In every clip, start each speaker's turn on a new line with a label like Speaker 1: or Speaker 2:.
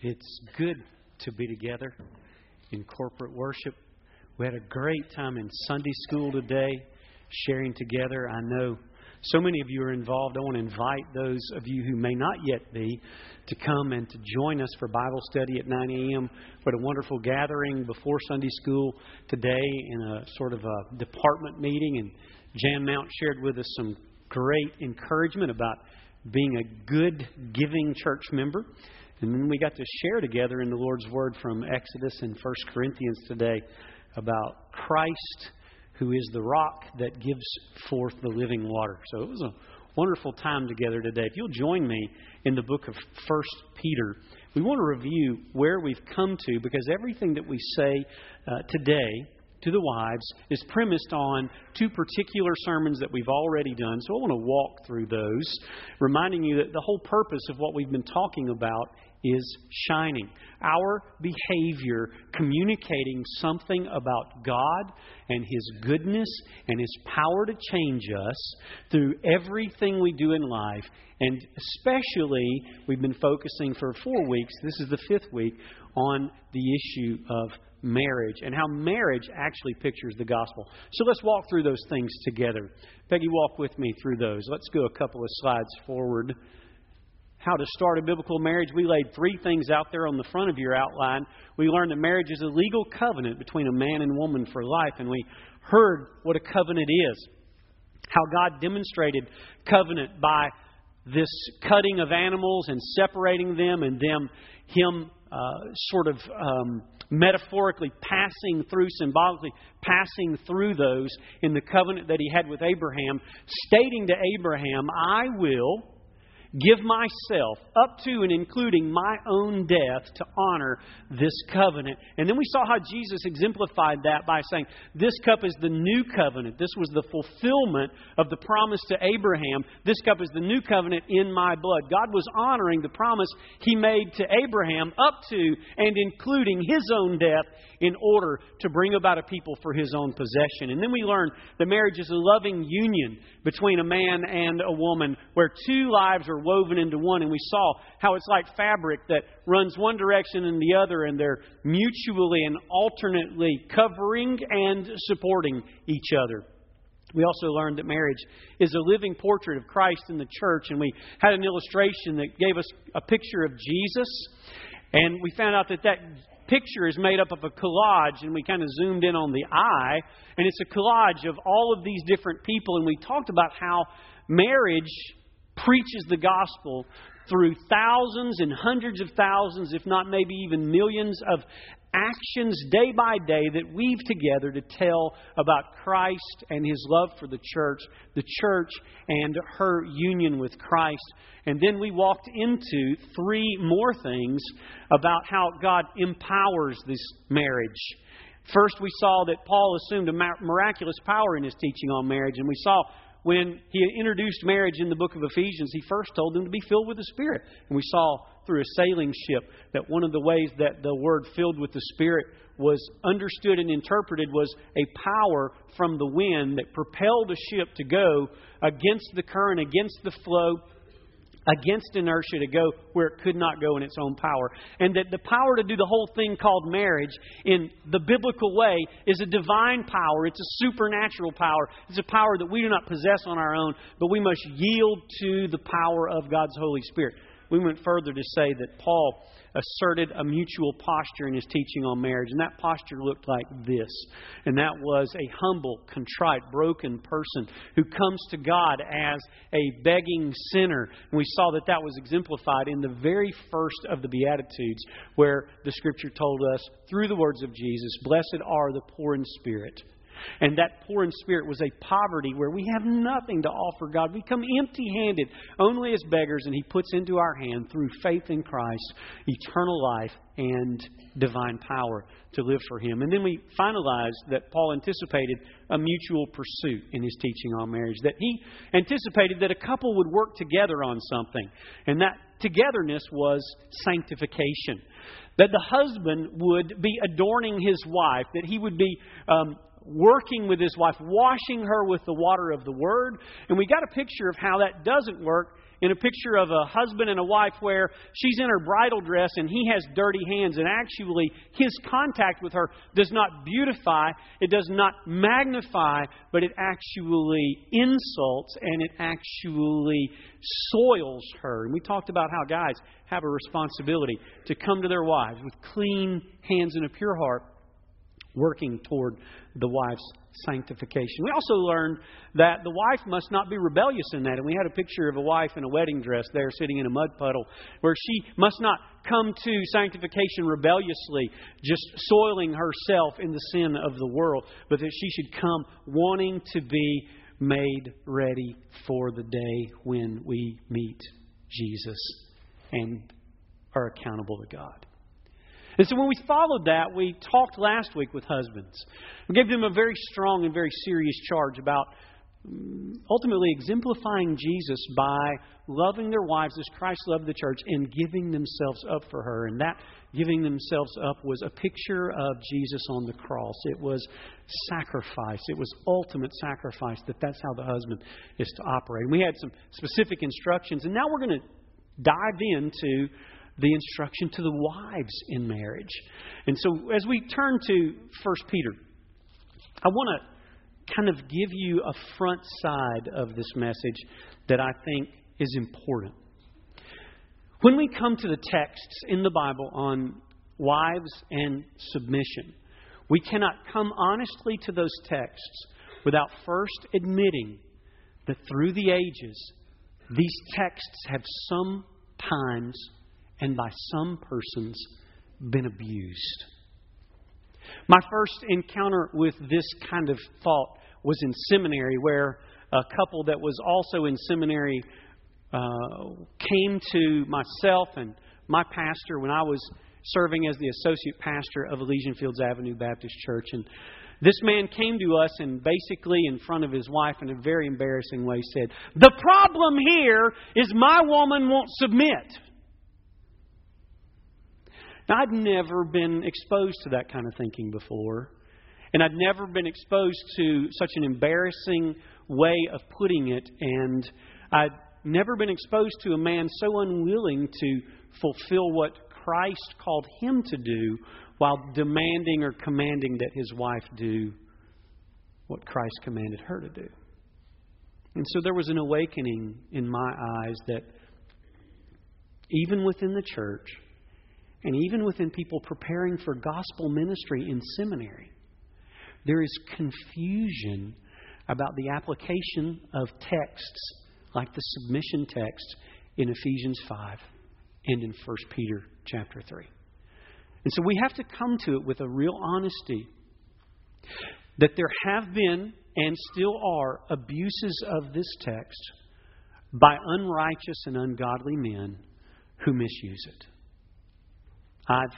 Speaker 1: It's good to be together in corporate worship. We had a great time in Sunday school today, sharing together. I know so many of you are involved. I want to invite those of you who may not yet be to come and to join us for Bible study at 9 a.m. We had a wonderful gathering before Sunday school today in a sort of a department meeting, and Jan Mount shared with us some great encouragement about being a good giving church member. And then we got to share together in the Lord's Word from Exodus and 1 Corinthians today about Christ, who is the rock that gives forth the living water. So it was a wonderful time together today. If you'll join me in the book of 1 Peter, we want to review where we've come to because everything that we say uh, today to the wives is premised on two particular sermons that we've already done. So I want to walk through those, reminding you that the whole purpose of what we've been talking about is shining. Our behavior communicating something about God and His goodness and His power to change us through everything we do in life. And especially, we've been focusing for four weeks, this is the fifth week, on the issue of marriage and how marriage actually pictures the gospel. So let's walk through those things together. Peggy, walk with me through those. Let's go a couple of slides forward how to start a biblical marriage, we laid three things out there on the front of your outline. We learned that marriage is a legal covenant between a man and woman for life, and we heard what a covenant is. How God demonstrated covenant by this cutting of animals and separating them, and them Him uh, sort of um, metaphorically passing through, symbolically passing through those in the covenant that He had with Abraham, stating to Abraham, I will give myself up to and including my own death to honor this covenant. And then we saw how Jesus exemplified that by saying, This cup is the new covenant. This was the fulfillment of the promise to Abraham. This cup is the new covenant in my blood. God was honoring the promise he made to Abraham up to and including his own death in order to bring about a people for his own possession. And then we learned that marriage is a loving union between a man and a woman where two lives are woven into one. And we saw how it's like fabric that runs one direction and the other, and they're mutually and alternately covering and supporting each other. We also learned that marriage is a living portrait of Christ in the church, and we had an illustration that gave us a picture of Jesus. And we found out that that picture is made up of a collage, and we kind of zoomed in on the eye, and it's a collage of all of these different people, and we talked about how marriage preaches the gospel through thousands and hundreds of thousands, if not maybe even millions of actions day by day that weave together to tell about Christ and his love for the church, the church and her union with Christ. And then we walked into three more things about how God empowers this marriage. First, we saw that Paul assumed a miraculous power in his teaching on marriage, and we saw when he introduced marriage in the book of Ephesians, he first told them to be filled with the Spirit. And we saw through a sailing ship that one of the ways that the word filled with the Spirit was understood and interpreted was a power from the wind that propelled a ship to go against the current, against the flow, against inertia to go where it could not go in its own power. And that the power to do the whole thing called marriage in the biblical way is a divine power. It's a supernatural power. It's a power that we do not possess on our own, but we must yield to the power of God's Holy Spirit. We went further to say that Paul asserted a mutual posture in his teaching on marriage. And that posture looked like this. And that was a humble, contrite, broken person who comes to God as a begging sinner. And we saw that that was exemplified in the very first of the Beatitudes, where the Scripture told us, through the words of Jesus, Blessed are the poor in spirit and that poor in spirit was a poverty where we have nothing to offer God. We come empty handed, only as beggars, and He puts into our hand, through faith in Christ, eternal life and divine power to live for Him. And then we finalized that Paul anticipated a mutual pursuit in his teaching on marriage, that he anticipated that a couple would work together on something, and that togetherness was sanctification. That the husband would be adorning his wife, that he would be um, working with his wife, washing her with the water of the Word. And we got a picture of how that doesn't work in a picture of a husband and a wife where she's in her bridal dress and he has dirty hands, and actually his contact with her does not beautify, it does not magnify, but it actually insults and it actually soils her. And we talked about how guys have a responsibility to come to their wives with clean hands and a pure heart working toward the wife's sanctification. We also learned that the wife must not be rebellious in that. And we had a picture of a wife in a wedding dress there sitting in a mud puddle where she must not come to sanctification rebelliously, just soiling herself in the sin of the world, but that she should come wanting to be made ready for the day when we meet Jesus and are accountable to God. And so when we followed that, we talked last week with husbands. We gave them a very strong and very serious charge about mm, ultimately exemplifying Jesus by loving their wives as Christ loved the church and giving themselves up for her. And that giving themselves up was a picture of Jesus on the cross. It was sacrifice. It was ultimate sacrifice that that's how the husband is to operate. And we had some specific instructions. And now we're going to dive into the instruction to the wives in marriage. And so as we turn to 1 Peter, I want to kind of give you a front side of this message that I think is important. When we come to the texts in the Bible on wives and submission, we cannot come honestly to those texts without first admitting that through the ages, these texts have sometimes and by some persons been abused. My first encounter with this kind of thought was in seminary, where a couple that was also in seminary uh, came to myself and my pastor when I was serving as the associate pastor of Elysian Fields Avenue Baptist Church. And this man came to us and basically, in front of his wife, in a very embarrassing way, said, The problem here is my woman won't submit. Now, I'd never been exposed to that kind of thinking before. And I'd never been exposed to such an embarrassing way of putting it. And I'd never been exposed to a man so unwilling to fulfill what Christ called him to do while demanding or commanding that his wife do what Christ commanded her to do. And so there was an awakening in my eyes that even within the church, and even within people preparing for gospel ministry in seminary, there is confusion about the application of texts like the submission text in Ephesians 5 and in 1 Peter chapter 3. And so we have to come to it with a real honesty that there have been and still are abuses of this text by unrighteous and ungodly men who misuse it. I've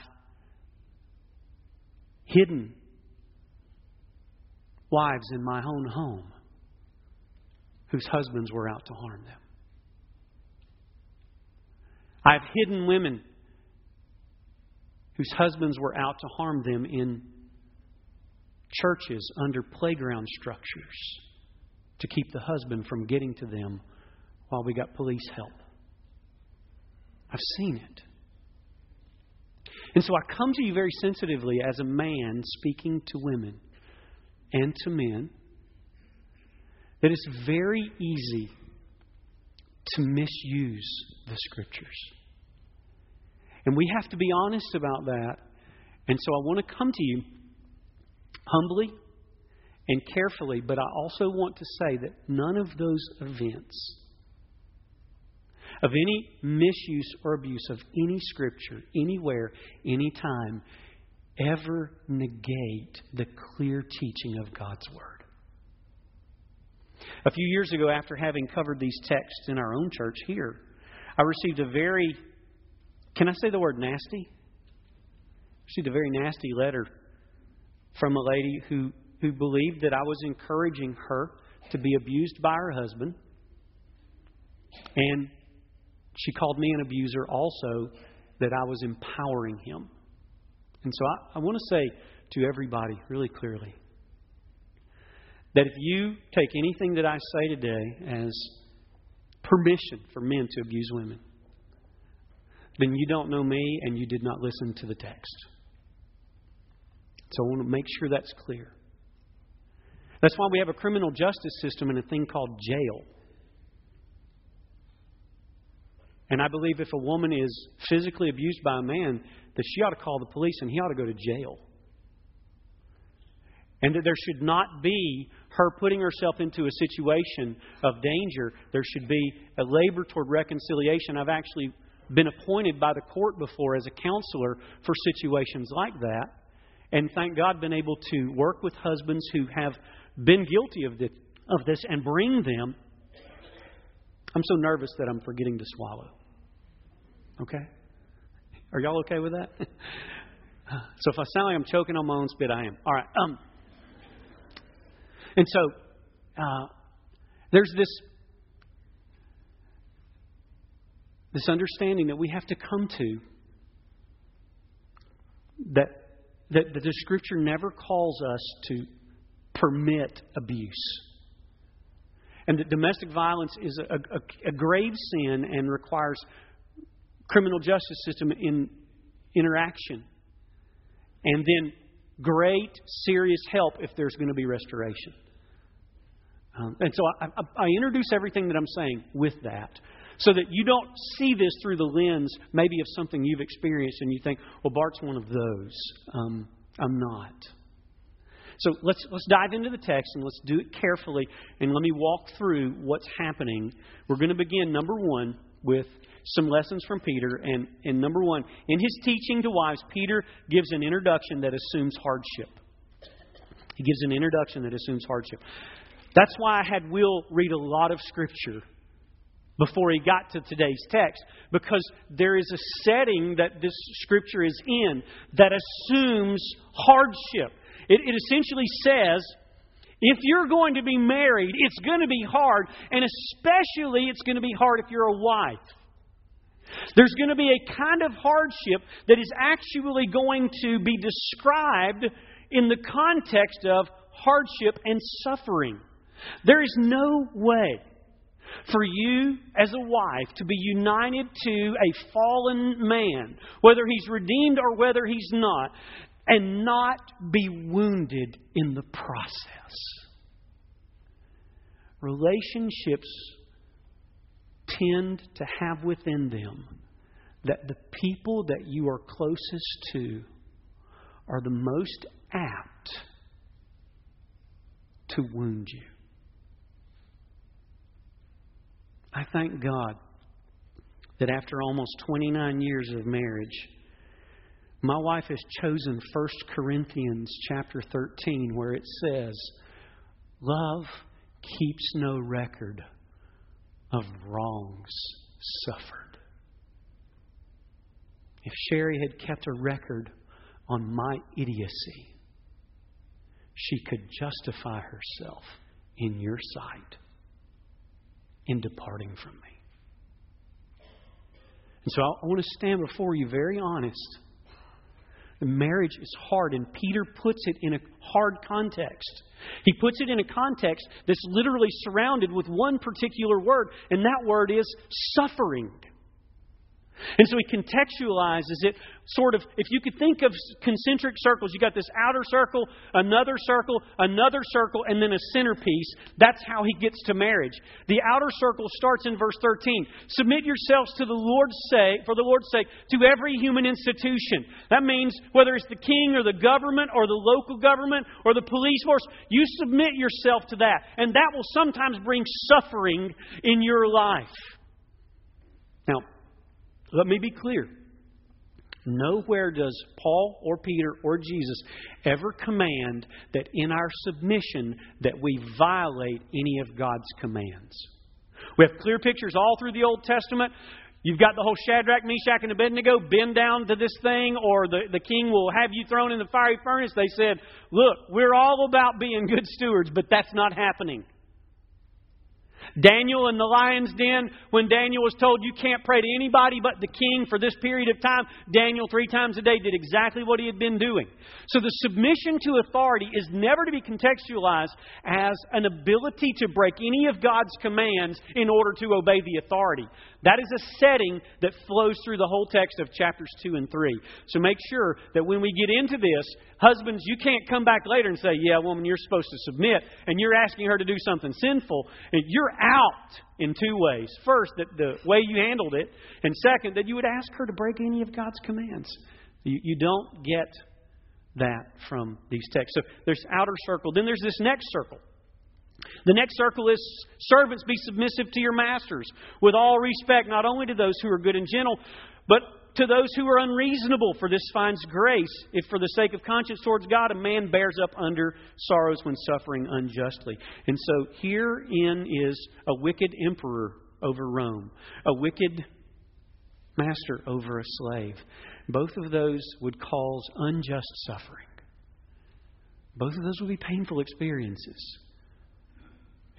Speaker 1: hidden wives in my own home whose husbands were out to harm them. I've hidden women whose husbands were out to harm them in churches under playground structures to keep the husband from getting to them while we got police help. I've seen it. And so I come to you very sensitively as a man speaking to women and to men that it's very easy to misuse the scriptures. And we have to be honest about that. And so I want to come to you humbly and carefully, but I also want to say that none of those events of any misuse or abuse of any scripture, anywhere, anytime, ever negate the clear teaching of God's Word. A few years ago, after having covered these texts in our own church here, I received a very, can I say the word nasty? Received a very nasty letter from a lady who, who believed that I was encouraging her to be abused by her husband. And she called me an abuser also, that I was empowering him. And so I, I want to say to everybody really clearly that if you take anything that I say today as permission for men to abuse women, then you don't know me and you did not listen to the text. So I want to make sure that's clear. That's why we have a criminal justice system and a thing called jail. And I believe if a woman is physically abused by a man, that she ought to call the police and he ought to go to jail. And that there should not be her putting herself into a situation of danger. There should be a labor toward reconciliation. I've actually been appointed by the court before as a counselor for situations like that. And thank God, been able to work with husbands who have been guilty of this, of this and bring them. I'm so nervous that I'm forgetting to swallow. Okay? Are y'all okay with that? so if I sound like I'm choking on my own spit, I am. All right. Um, and so uh, there's this this understanding that we have to come to that that, that the Scripture never calls us to permit abuse. And that domestic violence is a, a, a grave sin and requires criminal justice system in interaction. And then great, serious help if there's going to be restoration. Um, and so I, I, I introduce everything that I'm saying with that so that you don't see this through the lens maybe of something you've experienced and you think, well, Bart's one of those. Um, I'm not. So let's, let's dive into the text and let's do it carefully and let me walk through what's happening. We're going to begin, number one, with some lessons from Peter. And, and number one, in his teaching to wives, Peter gives an introduction that assumes hardship. He gives an introduction that assumes hardship. That's why I had Will read a lot of Scripture before he got to today's text, because there is a setting that this Scripture is in that assumes hardship. It, it essentially says, if you're going to be married, it's going to be hard, and especially it's going to be hard if you're a wife. There's going to be a kind of hardship that is actually going to be described in the context of hardship and suffering. There is no way for you as a wife to be united to a fallen man, whether he's redeemed or whether he's not, and not be wounded in the process. Relationships tend to have within them that the people that you are closest to are the most apt to wound you. I thank God that after almost 29 years of marriage, my wife has chosen 1 Corinthians chapter 13 where it says, "Love keeps no record of wrongs suffered." If Sherry had kept a record on my idiocy, she could justify herself in your sight in departing from me. And so I want to stand before you very honest. Marriage is hard, and Peter puts it in a hard context. He puts it in a context that's literally surrounded with one particular word, and that word is suffering. And so he contextualizes it sort of, if you could think of concentric circles, you got this outer circle, another circle, another circle, and then a centerpiece. That's how he gets to marriage. The outer circle starts in verse 13. Submit yourselves to the Lord's sake, for the Lord's sake, to every human institution. That means whether it's the king or the government or the local government or the police force, you submit yourself to that. And that will sometimes bring suffering in your life. Now, let me be clear. Nowhere does Paul or Peter or Jesus ever command that in our submission that we violate any of God's commands. We have clear pictures all through the Old Testament. You've got the whole Shadrach, Meshach, and Abednego bend down to this thing, or the, the king will have you thrown in the fiery furnace. They said, Look, we're all about being good stewards, but that's not happening. Daniel in the lion's den, when Daniel was told you can't pray to anybody but the king for this period of time, Daniel three times a day did exactly what he had been doing. So the submission to authority is never to be contextualized as an ability to break any of God's commands in order to obey the authority. That is a setting that flows through the whole text of chapters 2 and 3. So make sure that when we get into this, husbands, you can't come back later and say, Yeah, woman, you're supposed to submit, and you're asking her to do something sinful. You're out in two ways. First, that the way you handled it, and second, that you would ask her to break any of God's commands. You, you don't get that from these texts. So there's outer circle. Then there's this next circle. The next circle is servants be submissive to your masters with all respect, not only to those who are good and gentle, but to those who are unreasonable, for this finds grace if, for the sake of conscience towards God, a man bears up under sorrows when suffering unjustly. And so herein is a wicked emperor over Rome, a wicked master over a slave. Both of those would cause unjust suffering. Both of those would be painful experiences.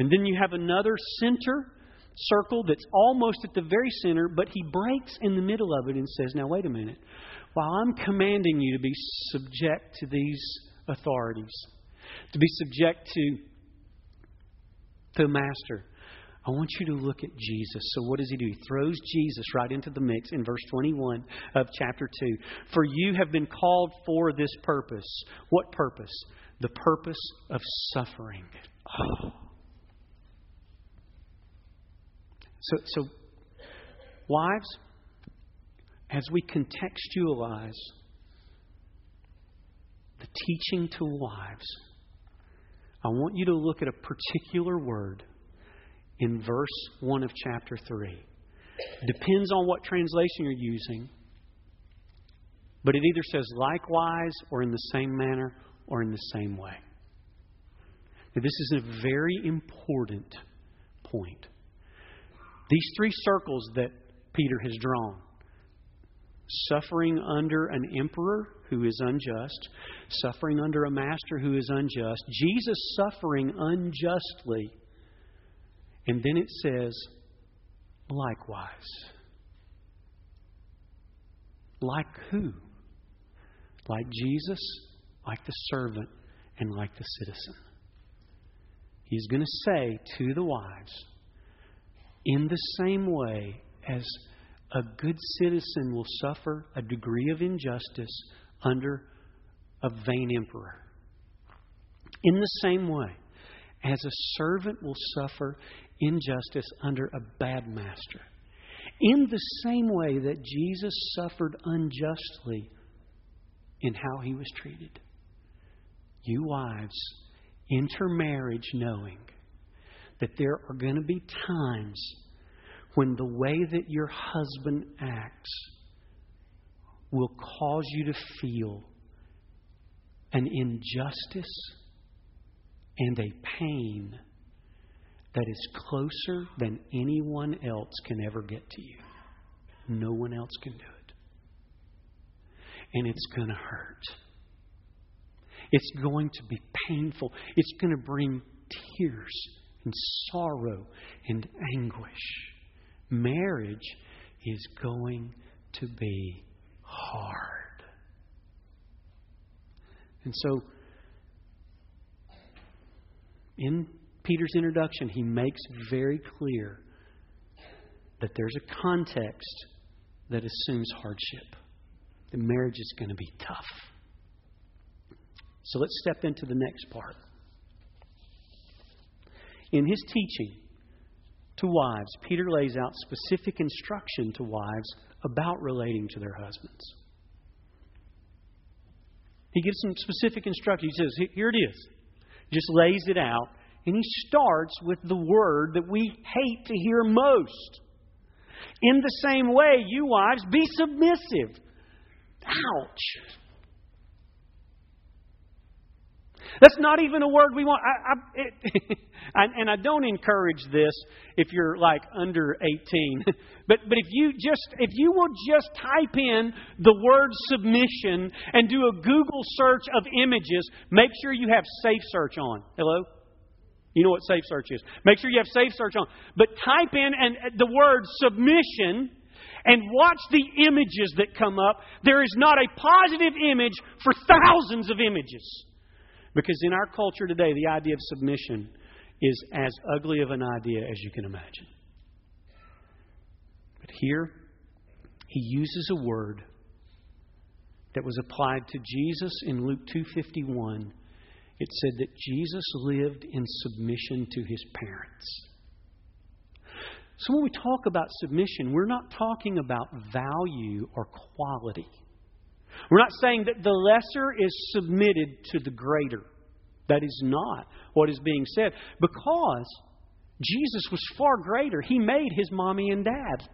Speaker 1: And then you have another center circle that's almost at the very center, but he breaks in the middle of it and says, Now, wait a minute. While I'm commanding you to be subject to these authorities, to be subject to the master, I want you to look at Jesus. So, what does he do? He throws Jesus right into the mix in verse 21 of chapter 2. For you have been called for this purpose. What purpose? The purpose of suffering. Oh. So, so wives, as we contextualize the teaching to wives, I want you to look at a particular word in verse 1 of chapter 3. Depends on what translation you're using, but it either says likewise or in the same manner or in the same way. Now, this is a very important point. These three circles that Peter has drawn suffering under an emperor who is unjust, suffering under a master who is unjust, Jesus suffering unjustly. And then it says, likewise. Like who? Like Jesus, like the servant, and like the citizen. He's going to say to the wives, in the same way as a good citizen will suffer a degree of injustice under a vain emperor. In the same way as a servant will suffer injustice under a bad master. In the same way that Jesus suffered unjustly in how he was treated. You wives, enter marriage knowing that there are going to be times when the way that your husband acts will cause you to feel an injustice and a pain that is closer than anyone else can ever get to you. No one else can do it. And it's going to hurt. It's going to be painful. It's going to bring tears and sorrow and anguish. Marriage is going to be hard. And so, in Peter's introduction, he makes very clear that there's a context that assumes hardship. The marriage is going to be tough. So let's step into the next part in his teaching to wives, Peter lays out specific instruction to wives about relating to their husbands. He gives some specific instruction. He says, Here it is. Just lays it out. And he starts with the word that we hate to hear most. In the same way, you wives, be submissive. Ouch. That's not even a word we want. I, I, it, and I don't encourage this if you're like under 18. But, but if you just if you will just type in the word submission and do a Google search of images, make sure you have safe search on. Hello? You know what Safe Search is. Make sure you have Safe Search on. But type in and uh, the word submission and watch the images that come up. There is not a positive image for thousands of images. Because in our culture today, the idea of submission is as ugly of an idea as you can imagine. But here, he uses a word that was applied to Jesus in Luke 2:51. It said that Jesus lived in submission to his parents. So when we talk about submission, we're not talking about value or quality. We're not saying that the lesser is submitted to the greater. That is not what is being said because Jesus was far greater. He made his mommy and dad.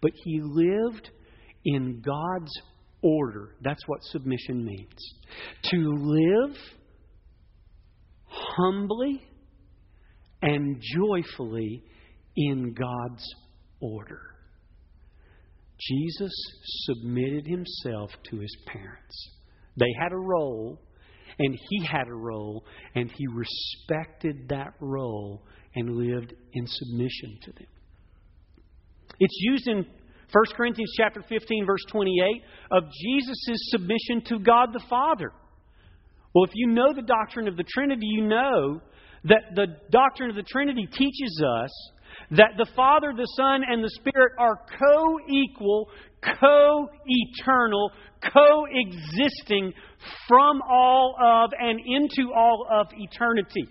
Speaker 1: But he lived in God's order. That's what submission means. To live humbly and joyfully in God's order. Jesus submitted himself to his parents. They had a role, and he had a role, and he respected that role and lived in submission to them. It's used in 1 Corinthians chapter 15 verse 28 of Jesus' submission to God the Father. Well, if you know the doctrine of the Trinity, you know that the doctrine of the Trinity teaches us that the Father, the Son, and the Spirit are co equal, co eternal, co-existing from all of and into all of eternity.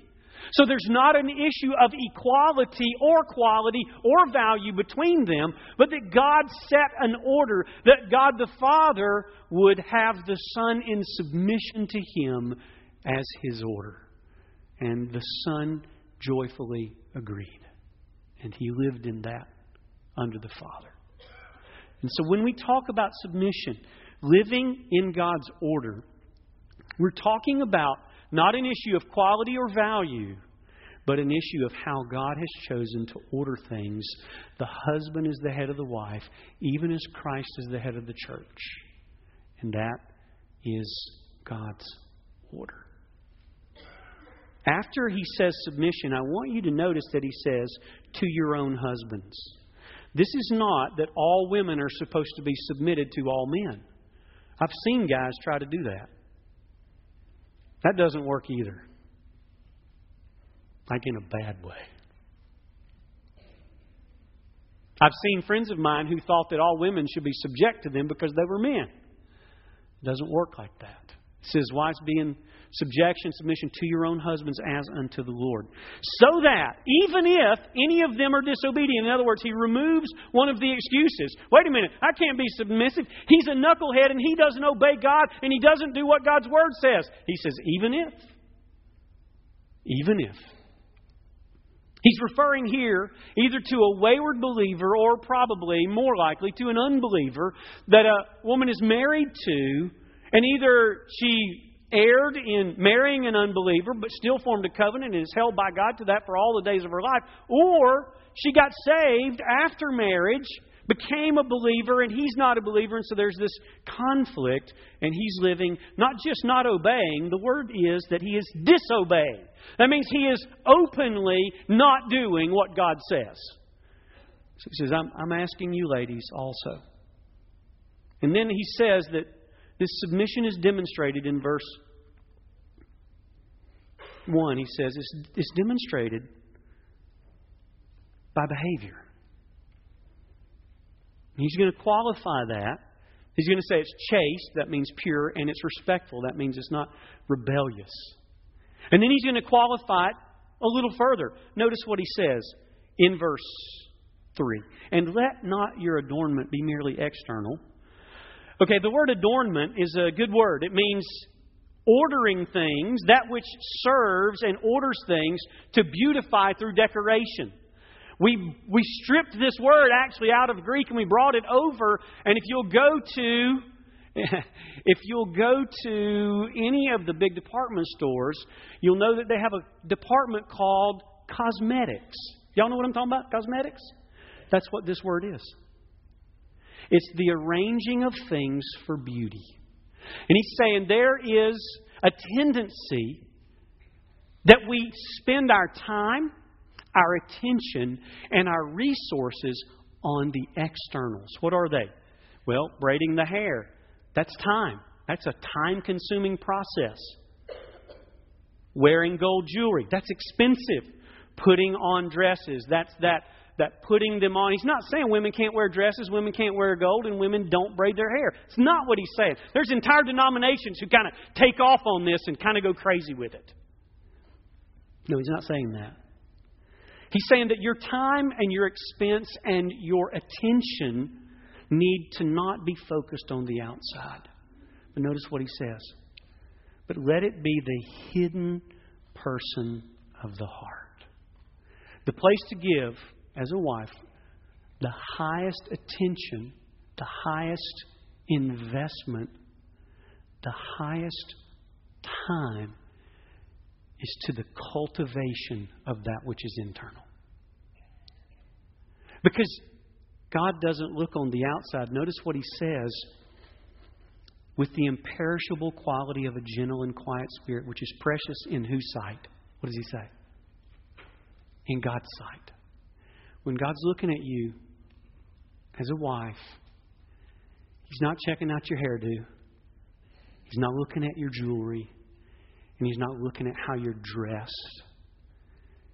Speaker 1: So there's not an issue of equality or quality or value between them, but that God set an order that God the Father would have the Son in submission to Him as His order. And the Son joyfully agreed. And he lived in that under the Father. And so when we talk about submission, living in God's order, we're talking about not an issue of quality or value, but an issue of how God has chosen to order things. The husband is the head of the wife, even as Christ is the head of the church. And that is God's order. After he says submission, I want you to notice that he says, to your own husbands. This is not that all women are supposed to be submitted to all men. I've seen guys try to do that. That doesn't work either. Like in a bad way. I've seen friends of mine who thought that all women should be subject to them because they were men. It doesn't work like that. Says, Wives, be in subjection, submission to your own husbands as unto the Lord. So that, even if any of them are disobedient, in other words, he removes one of the excuses. Wait a minute, I can't be submissive. He's a knucklehead and he doesn't obey God and he doesn't do what God's word says. He says, even if. Even if. He's referring here either to a wayward believer or probably, more likely, to an unbeliever that a woman is married to, and either she erred in marrying an unbeliever, but still formed a covenant and is held by God to that for all the days of her life. Or she got saved after marriage, became a believer, and he's not a believer, and so there's this conflict, and he's living not just not obeying, the word is that he is disobeying. That means he is openly not doing what God says. So he says, I'm, I'm asking you, ladies, also. And then he says that this submission is demonstrated in verse 1. He says it's, it's demonstrated by behavior. He's going to qualify that. He's going to say it's chaste, that means pure, and it's respectful, that means it's not rebellious. And then he's going to qualify it a little further. Notice what he says in verse 3 And let not your adornment be merely external Okay, the word adornment is a good word. It means ordering things, that which serves and orders things to beautify through decoration. We, we stripped this word actually out of Greek and we brought it over. And if you'll go to if you'll go to any of the big department stores, you'll know that they have a department called cosmetics. Y'all know what I'm talking about? Cosmetics? That's what this word is. It's the arranging of things for beauty. And he's saying there is a tendency That we spend our time, our attention, and our resources on the externals. What are they? Well, braiding the hair. That's time. That's a time consuming process. Wearing gold jewelry. That's expensive. Putting on dresses. That's that that putting them on. He's not saying women can't wear dresses, women can't wear gold, and women don't braid their hair. It's not what he's saying. There's entire denominations who kind of take off on this and kind of go crazy with it. No, he's not saying that. He's saying that your time and your expense and your attention need to not be focused on the outside. But notice what he says. But let it be the hidden person of the heart. The place to give, as a wife, the highest attention, the highest investment, the highest time is to the cultivation of that which is internal. Because God doesn't look on the outside. Notice what he says with the imperishable quality of a gentle and quiet spirit, which is precious in whose sight? What does he say? In God's sight. When God's looking at you as a wife, He's not checking out your hairdo. He's not looking at your jewelry. And He's not looking at how you're dressed.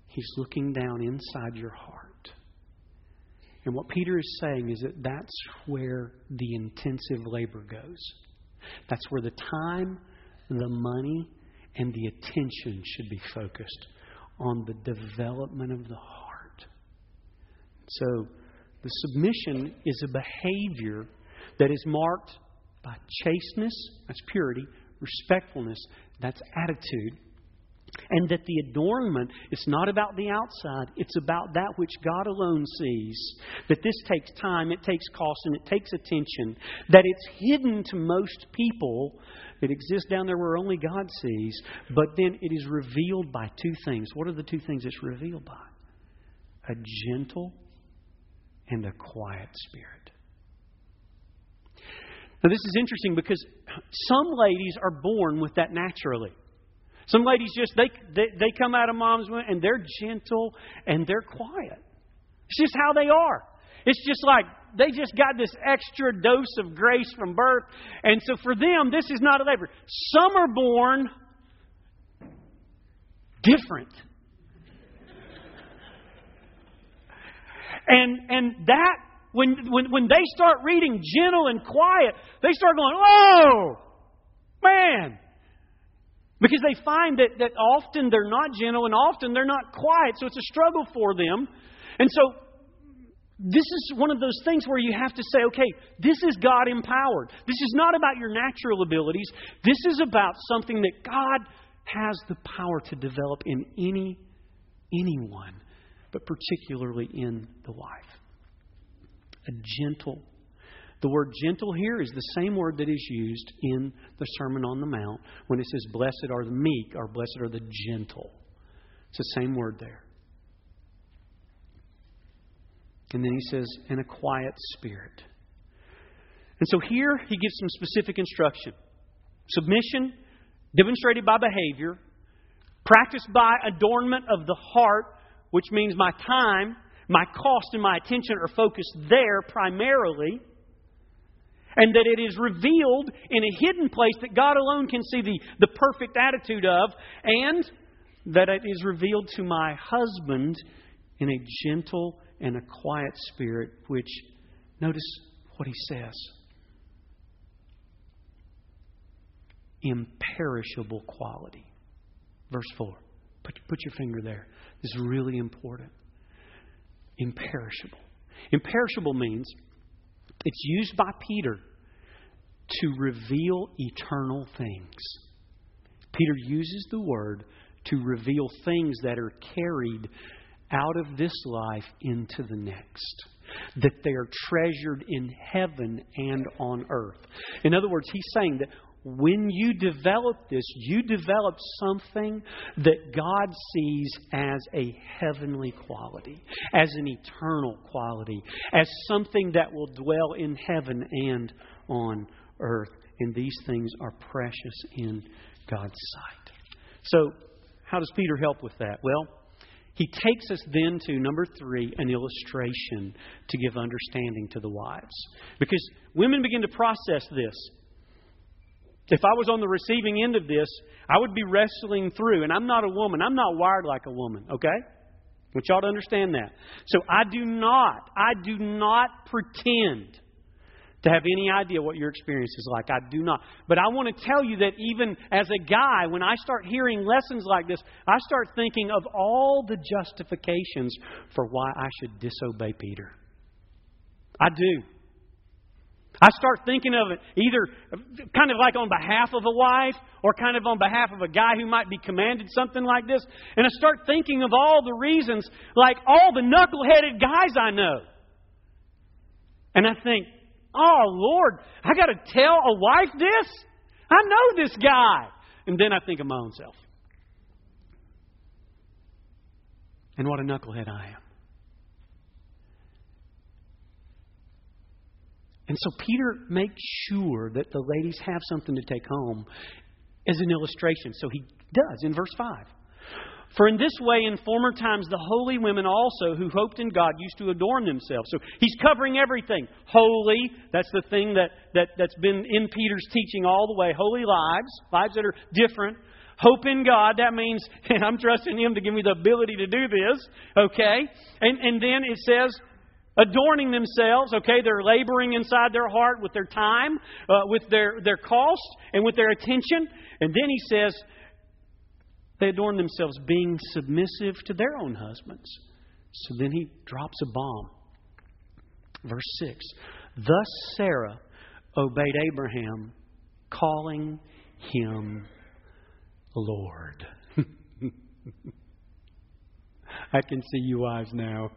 Speaker 1: He's looking down inside your heart. And what Peter is saying is that that's where the intensive labor goes. That's where the time, the money, and the attention should be focused on the development of the heart. So, the submission is a behavior that is marked by chasteness, that's purity, respectfulness, that's attitude, and that the adornment is not about the outside, it's about that which God alone sees. That this takes time, it takes cost, and it takes attention. That it's hidden to most people. It exists down there where only God sees, but then it is revealed by two things. What are the two things it's revealed by? A gentle and a quiet spirit. Now, this is interesting because some ladies are born with that naturally. Some ladies just they they, they come out of mom's womb and they're gentle and they're quiet. It's just how they are. It's just like they just got this extra dose of grace from birth. And so for them, this is not a labor. Some are born different. And and that when when when they start reading gentle and quiet, they start going, Oh man, because they find that, that often they're not gentle and often they're not quiet, so it's a struggle for them. And so this is one of those things where you have to say, okay, this is God empowered. This is not about your natural abilities. This is about something that God has the power to develop in any anyone, but particularly in the wife. A gentle the word gentle here is the same word that is used in the Sermon on the Mount when it says, Blessed are the meek, or blessed are the gentle. It's the same word there. And then he says, in a quiet spirit. And so here he gives some specific instruction submission, demonstrated by behavior, practiced by adornment of the heart, which means my time, my cost, and my attention are focused there primarily and that it is revealed in a hidden place that God alone can see the, the perfect attitude of, and that it is revealed to my husband in a gentle and a quiet spirit, which, notice what he says imperishable quality. Verse 4. Put, put your finger there. Is really important. Imperishable. Imperishable means it's used by Peter to reveal eternal things. Peter uses the word to reveal things that are carried out of this life into the next. That they are treasured in heaven and on earth. In other words, he's saying that when you develop this, you develop something that God sees as a heavenly quality, as an eternal quality, as something that will dwell in heaven and on earth. And these things are precious in God's sight. So, How does Peter help with that? Well, he takes us then to number three, an illustration to give understanding to the wives. Because women begin to process this. If I was on the receiving end of this, I would be wrestling through. And I'm not a woman. I'm not wired like a woman, okay? I want y'all to understand that. So I do not, I do not pretend to have any idea what your experience is like. I do not. But I want to tell you that even as a guy, when I start hearing lessons like this, I start thinking of all the justifications for why I should disobey Peter. I do. I start thinking of it either kind of like on behalf of a wife or kind of on behalf of a guy who might be commanded something like this. And I start thinking of all the reasons, like all the knuckleheaded guys I know. And I think, oh, Lord, I got to tell a wife this? I know this guy. And then I think of my own self. And what a knucklehead I am. And so Peter makes sure that the ladies have something to take home as an illustration. So he does in verse 5. For in this way, in former times, the holy women also who hoped in God used to adorn themselves. So he's covering everything. Holy, that's the thing that, that, that's been in Peter's teaching all the way. Holy lives, lives that are different. Hope in God, that means I'm trusting Him to give me the ability to do this. Okay? And, and then it says, adorning themselves. Okay, they're laboring inside their heart with their time, uh, with their, their cost, and with their attention. And then he says, they adorn themselves being submissive to their own husbands. So then he drops a bomb. Verse 6 Thus Sarah obeyed Abraham, calling him Lord. I can see you wives now.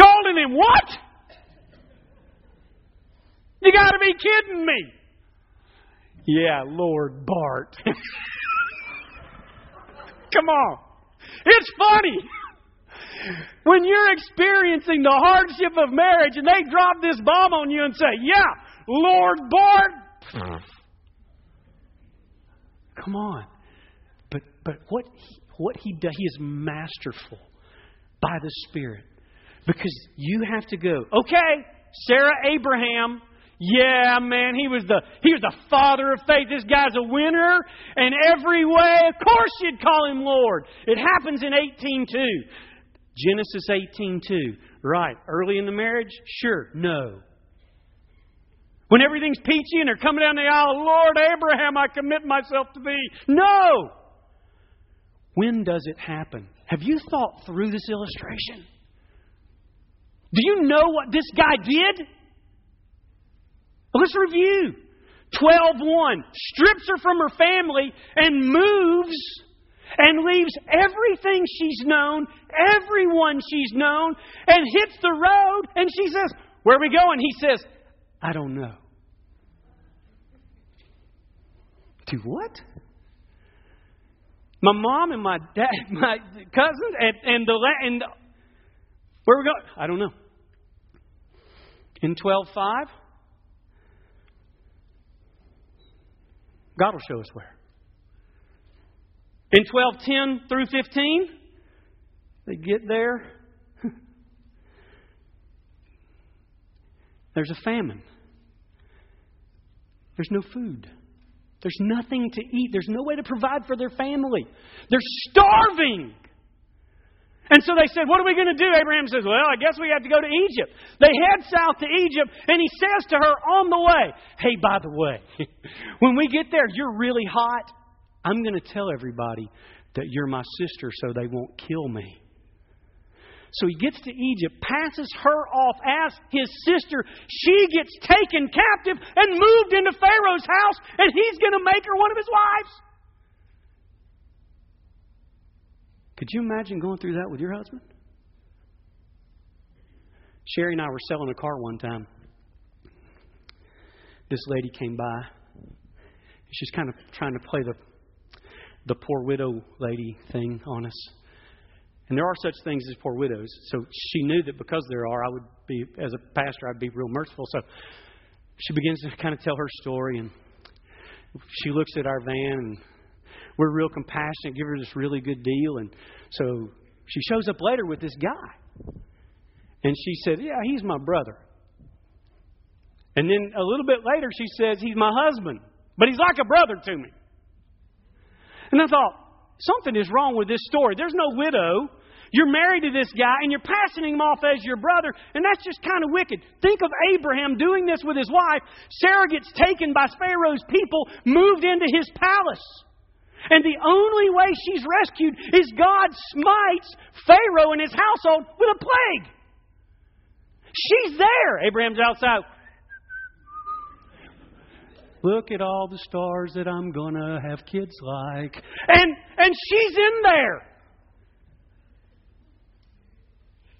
Speaker 1: Calling him what? You got to be kidding me. Yeah, Lord Bart. Come on. It's funny. When you're experiencing the hardship of marriage and they drop this bomb on you and say, Yeah, Lord Bart. Come on. But but what he, what he does, he is masterful by the Spirit. Because you have to go, okay, Sarah Abraham, yeah, man, he was the he was the father of faith. This guy's a winner in every way. Of course you'd call him Lord. It happens in 18:2. Genesis 18:2. Right. Early in the marriage? Sure. No. When everything's peachy and they're coming down the aisle, Lord Abraham, I commit myself to thee. No. When does it happen? Have you thought through this illustration? Do you know what this guy did? Let's review. 12:1 strips her from her family and moves and leaves everything she's known, everyone she's known, and hits the road and she says, "Where are we going?" He says, "I don't know." To what? My mom and my dad, my cousins, and, and the and where we going? I don't know. In 12:5, God will show us where. In 12:10 through 15, they get there. There's a famine. There's no food. There's nothing to eat. There's no way to provide for their family. They're starving. And so they said, What are we going to do? Abraham says, Well, I guess we have to go to Egypt. They head south to Egypt, and he says to her on the way, Hey, by the way, when we get there, you're really hot. I'm going to tell everybody that you're my sister so they won't kill me. So he gets to Egypt, passes her off as his sister. She gets taken captive and moved into Pharaoh's house, and he's going to make her one of his wives. Could you imagine going through that with your husband? Sherry and I were selling a car one time. This lady came by. She's kind of trying to play the the poor widow lady thing on us. And there are such things as poor widows. So she knew that because there are, I would be, as a pastor, I'd be real merciful. So she begins to kind of tell her story, and she looks at our van, and we're real compassionate, give her this really good deal. And so she shows up later with this guy. And she said, Yeah, he's my brother. And then a little bit later, she says, He's my husband, but he's like a brother to me. And I thought, something is wrong with this story. There's no widow. You're married to this guy and you're passing him off as your brother, and that's just kind of wicked. Think of Abraham doing this with his wife. Sarah gets taken by Pharaoh's people, moved into his palace. And the only way she's rescued is God smites Pharaoh and his household with a plague. She's there. Abraham's outside. Look at all the stars that I'm going to have kids like. And, and she's in there.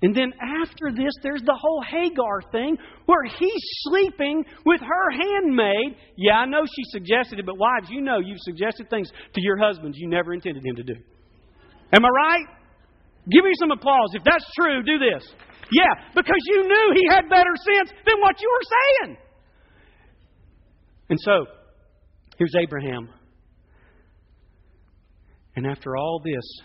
Speaker 1: And then after this, there's the whole Hagar thing where he's sleeping with her handmaid. Yeah, I know she suggested it, but wives, you know you've suggested things to your husbands you never intended him to do. Am I right? Give me some applause. If that's true, do this. Yeah, because you knew he had better sense than what you were saying. And so, here's Abraham. And after all this,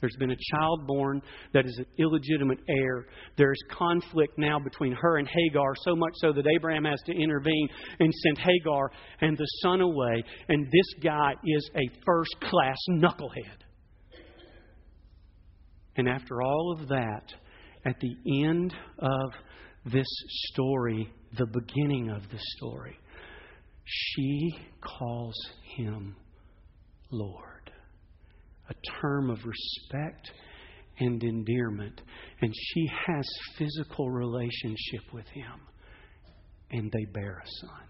Speaker 1: there's been a child born that is an illegitimate heir. There's conflict now between her and Hagar, so much so that Abraham has to intervene and send Hagar and the son away. And this guy is a first class knucklehead. And after all of that, at the end of this story, the beginning of the story, she calls him Lord, a term of respect and endearment. And she has physical relationship with him, and they bear a son.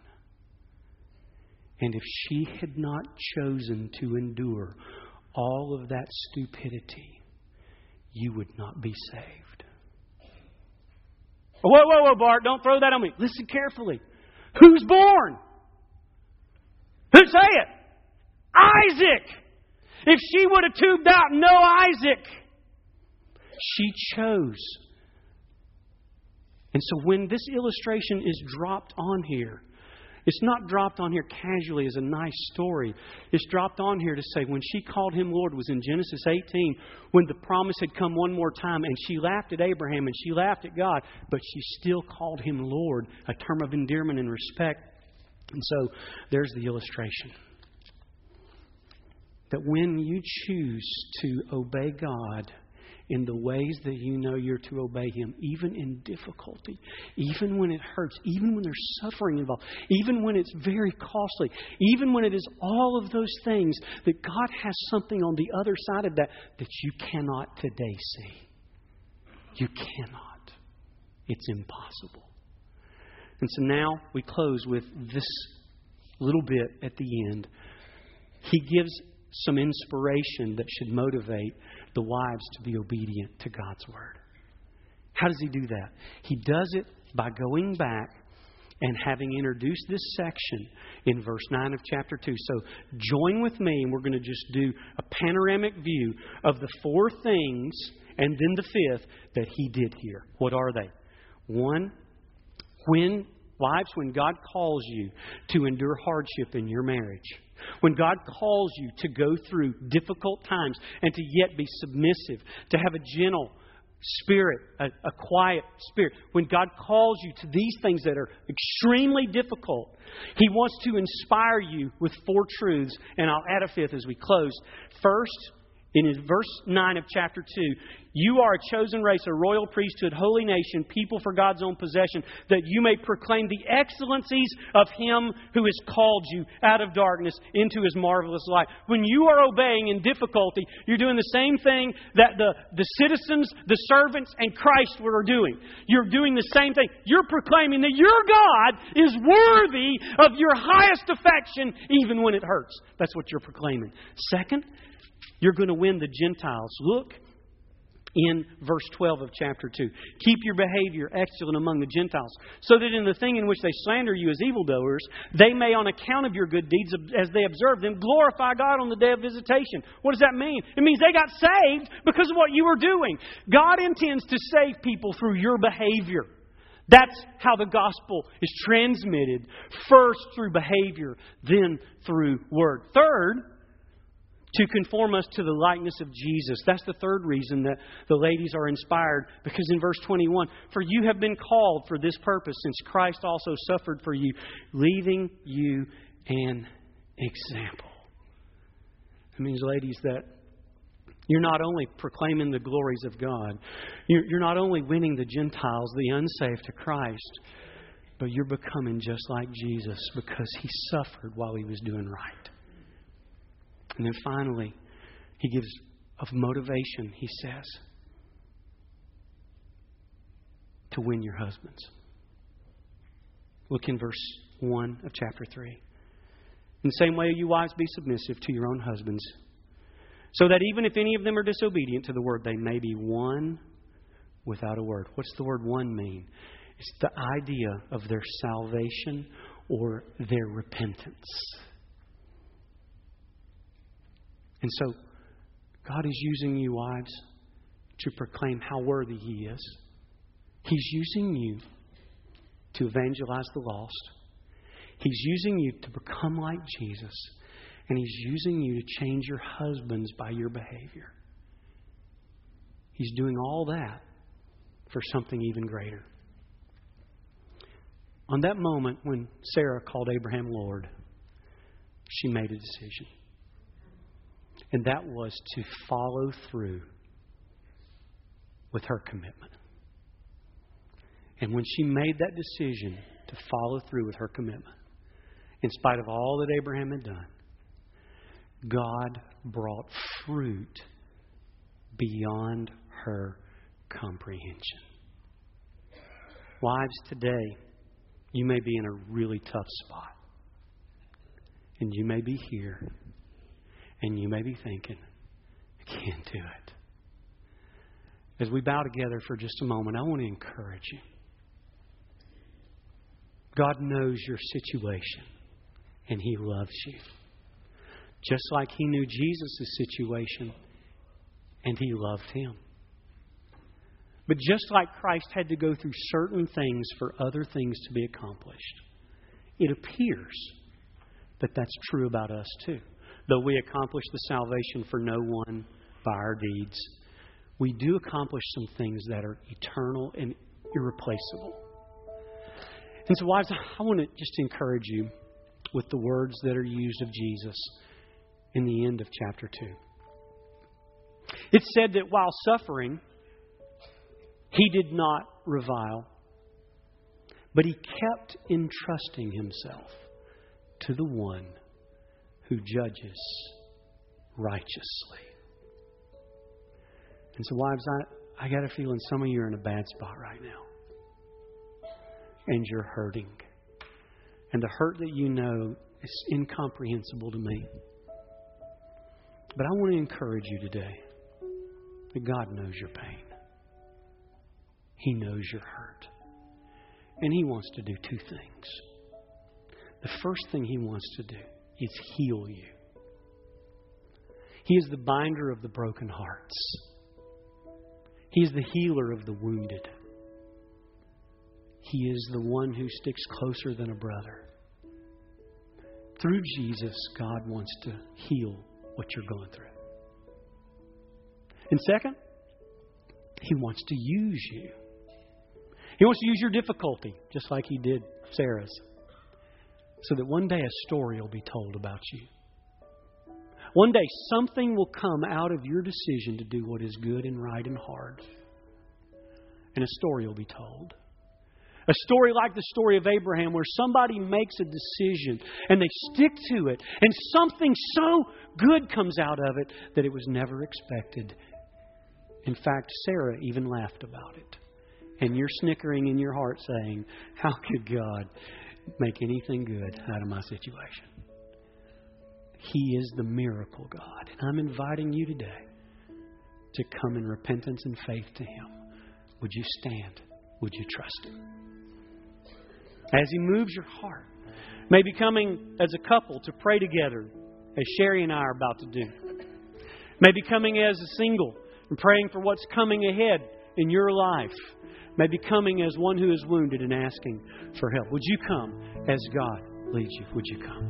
Speaker 1: And if she had not chosen to endure all of that stupidity, you would not be saved. Whoa, whoa, whoa, Bart, don't throw that on me. Listen carefully. Who's born? Who say it? Isaac. If she would have tubed out, no Isaac. She chose. And so when this illustration is dropped on here, it's not dropped on here casually as a nice story. It's dropped on here to say when she called him Lord was in Genesis 18 when the promise had come one more time and she laughed at Abraham and she laughed at God, but she still called him Lord, a term of endearment and respect. And so there's the illustration. That when you choose to obey God in the ways that you know you're to obey Him, even in difficulty, even when it hurts, even when there's suffering involved, even when it's very costly, even when it is all of those things, that God has something on the other side of that that you cannot today see. You cannot. It's impossible. And so now we close with this little bit at the end. He gives some inspiration that should motivate the wives to be obedient to God's word. How does he do that? He does it by going back and having introduced this section in verse 9 of chapter 2. So join with me, and we're going to just do a panoramic view of the four things and then the fifth that he did here. What are they? One, when, wives, when God calls you to endure hardship in your marriage, when God calls you to go through difficult times and to yet be submissive, to have a gentle spirit, a, a, quiet spirit, when God calls you to these things that are extremely difficult, He wants to inspire you with four truths, and I'll add a fifth as we close. First, in verse 9 of chapter 2, you are a chosen race, a royal priesthood, holy nation, people for God's own possession, that you may proclaim the excellencies of Him who has called you out of darkness into His marvelous light. When you are obeying in difficulty, you're doing the same thing that the, the citizens, the servants, and Christ were doing. You're doing the same thing. You're proclaiming that your God is worthy of your highest affection, even when it hurts. That's what you're proclaiming. Second, you're going to win the Gentiles. Look in verse 12 of chapter 2. Keep your behavior excellent among the Gentiles, so that in the thing in which they slander you as evildoers, they may, on account of your good deeds, as they observe them, glorify God on the day of visitation. What does that mean? It means they got saved because of what you were doing. God intends to save people through your behavior. That's how the gospel is transmitted first through behavior, then through word. Third, to conform us to the likeness of Jesus. That's the third reason that the ladies are inspired, because in verse 21, for you have been called for this purpose, since Christ also suffered for you, leaving you an example. It means, ladies, that you're not only proclaiming the glories of God, you're not only winning the Gentiles, the unsaved, to Christ, but you're becoming just like Jesus because he suffered while he was doing right. And then finally, he gives of motivation, he says, to win your husbands. Look in verse 1 of chapter 3. In the same way, you wives, be submissive to your own husbands, so that even if any of them are disobedient to the word, they may be won without a word. What's the word won mean? It's the idea of their salvation or their repentance. And so, God is using you, wives, to proclaim how worthy He is. He's using you to evangelize the lost. He's using you to become like Jesus. And He's using you to change your husbands by your behavior. He's doing all that for something even greater. On that moment when Sarah called Abraham Lord, she made a decision. And that was to follow through with her commitment. And when she made that decision to follow through with her commitment, in spite of all that Abraham had done, God brought fruit beyond her comprehension. Wives, today, you may be in a really tough spot. And you may be here and you may be thinking, I can't do it. As we bow together for just a moment, I want to encourage you. God knows your situation, and He loves you. Just like He knew Jesus' situation, and He loved Him. But just like Christ had to go through certain things for other things to be accomplished, it appears that that's true about us too though we accomplish the salvation for no one by our deeds, we do accomplish some things that are eternal and irreplaceable. And so, wives, I want to just encourage you with the words that are used of Jesus in the end of chapter 2. It said that while suffering, he did not revile, but he kept entrusting himself to the one who judges righteously. And so, wives, I, I got a feeling some of you are in a bad spot right now. And you're hurting. And the hurt that you know is incomprehensible to me. But I want to encourage you today that God knows your pain, He knows your hurt. And He wants to do two things. The first thing He wants to do is heal you. He is the binder of the broken hearts. He is the healer of the wounded. He is the one who sticks closer than a brother. Through Jesus, God wants to heal what you're going through. And second, He wants to use you. He wants to use your difficulty, just like He did Sarah's so that one day a story will be told about you. One day something will come out of your decision to do what is good and right and hard. And a story will be told. A story like the story of Abraham, where somebody makes a decision and they stick to it, and something so good comes out of it that it was never expected. In fact, Sarah even laughed about it. And you're snickering in your heart saying, How could God make anything good out of my situation. He is the miracle God. And I'm inviting you today to come in repentance and faith to Him. Would you stand? Would you trust Him? As He moves your heart, maybe coming as a couple to pray together, as Sherry and I are about to do. Maybe coming as a single and praying for what's coming ahead in your life may be coming as one who is wounded and asking for help. Would you come as God leads you? Would you come?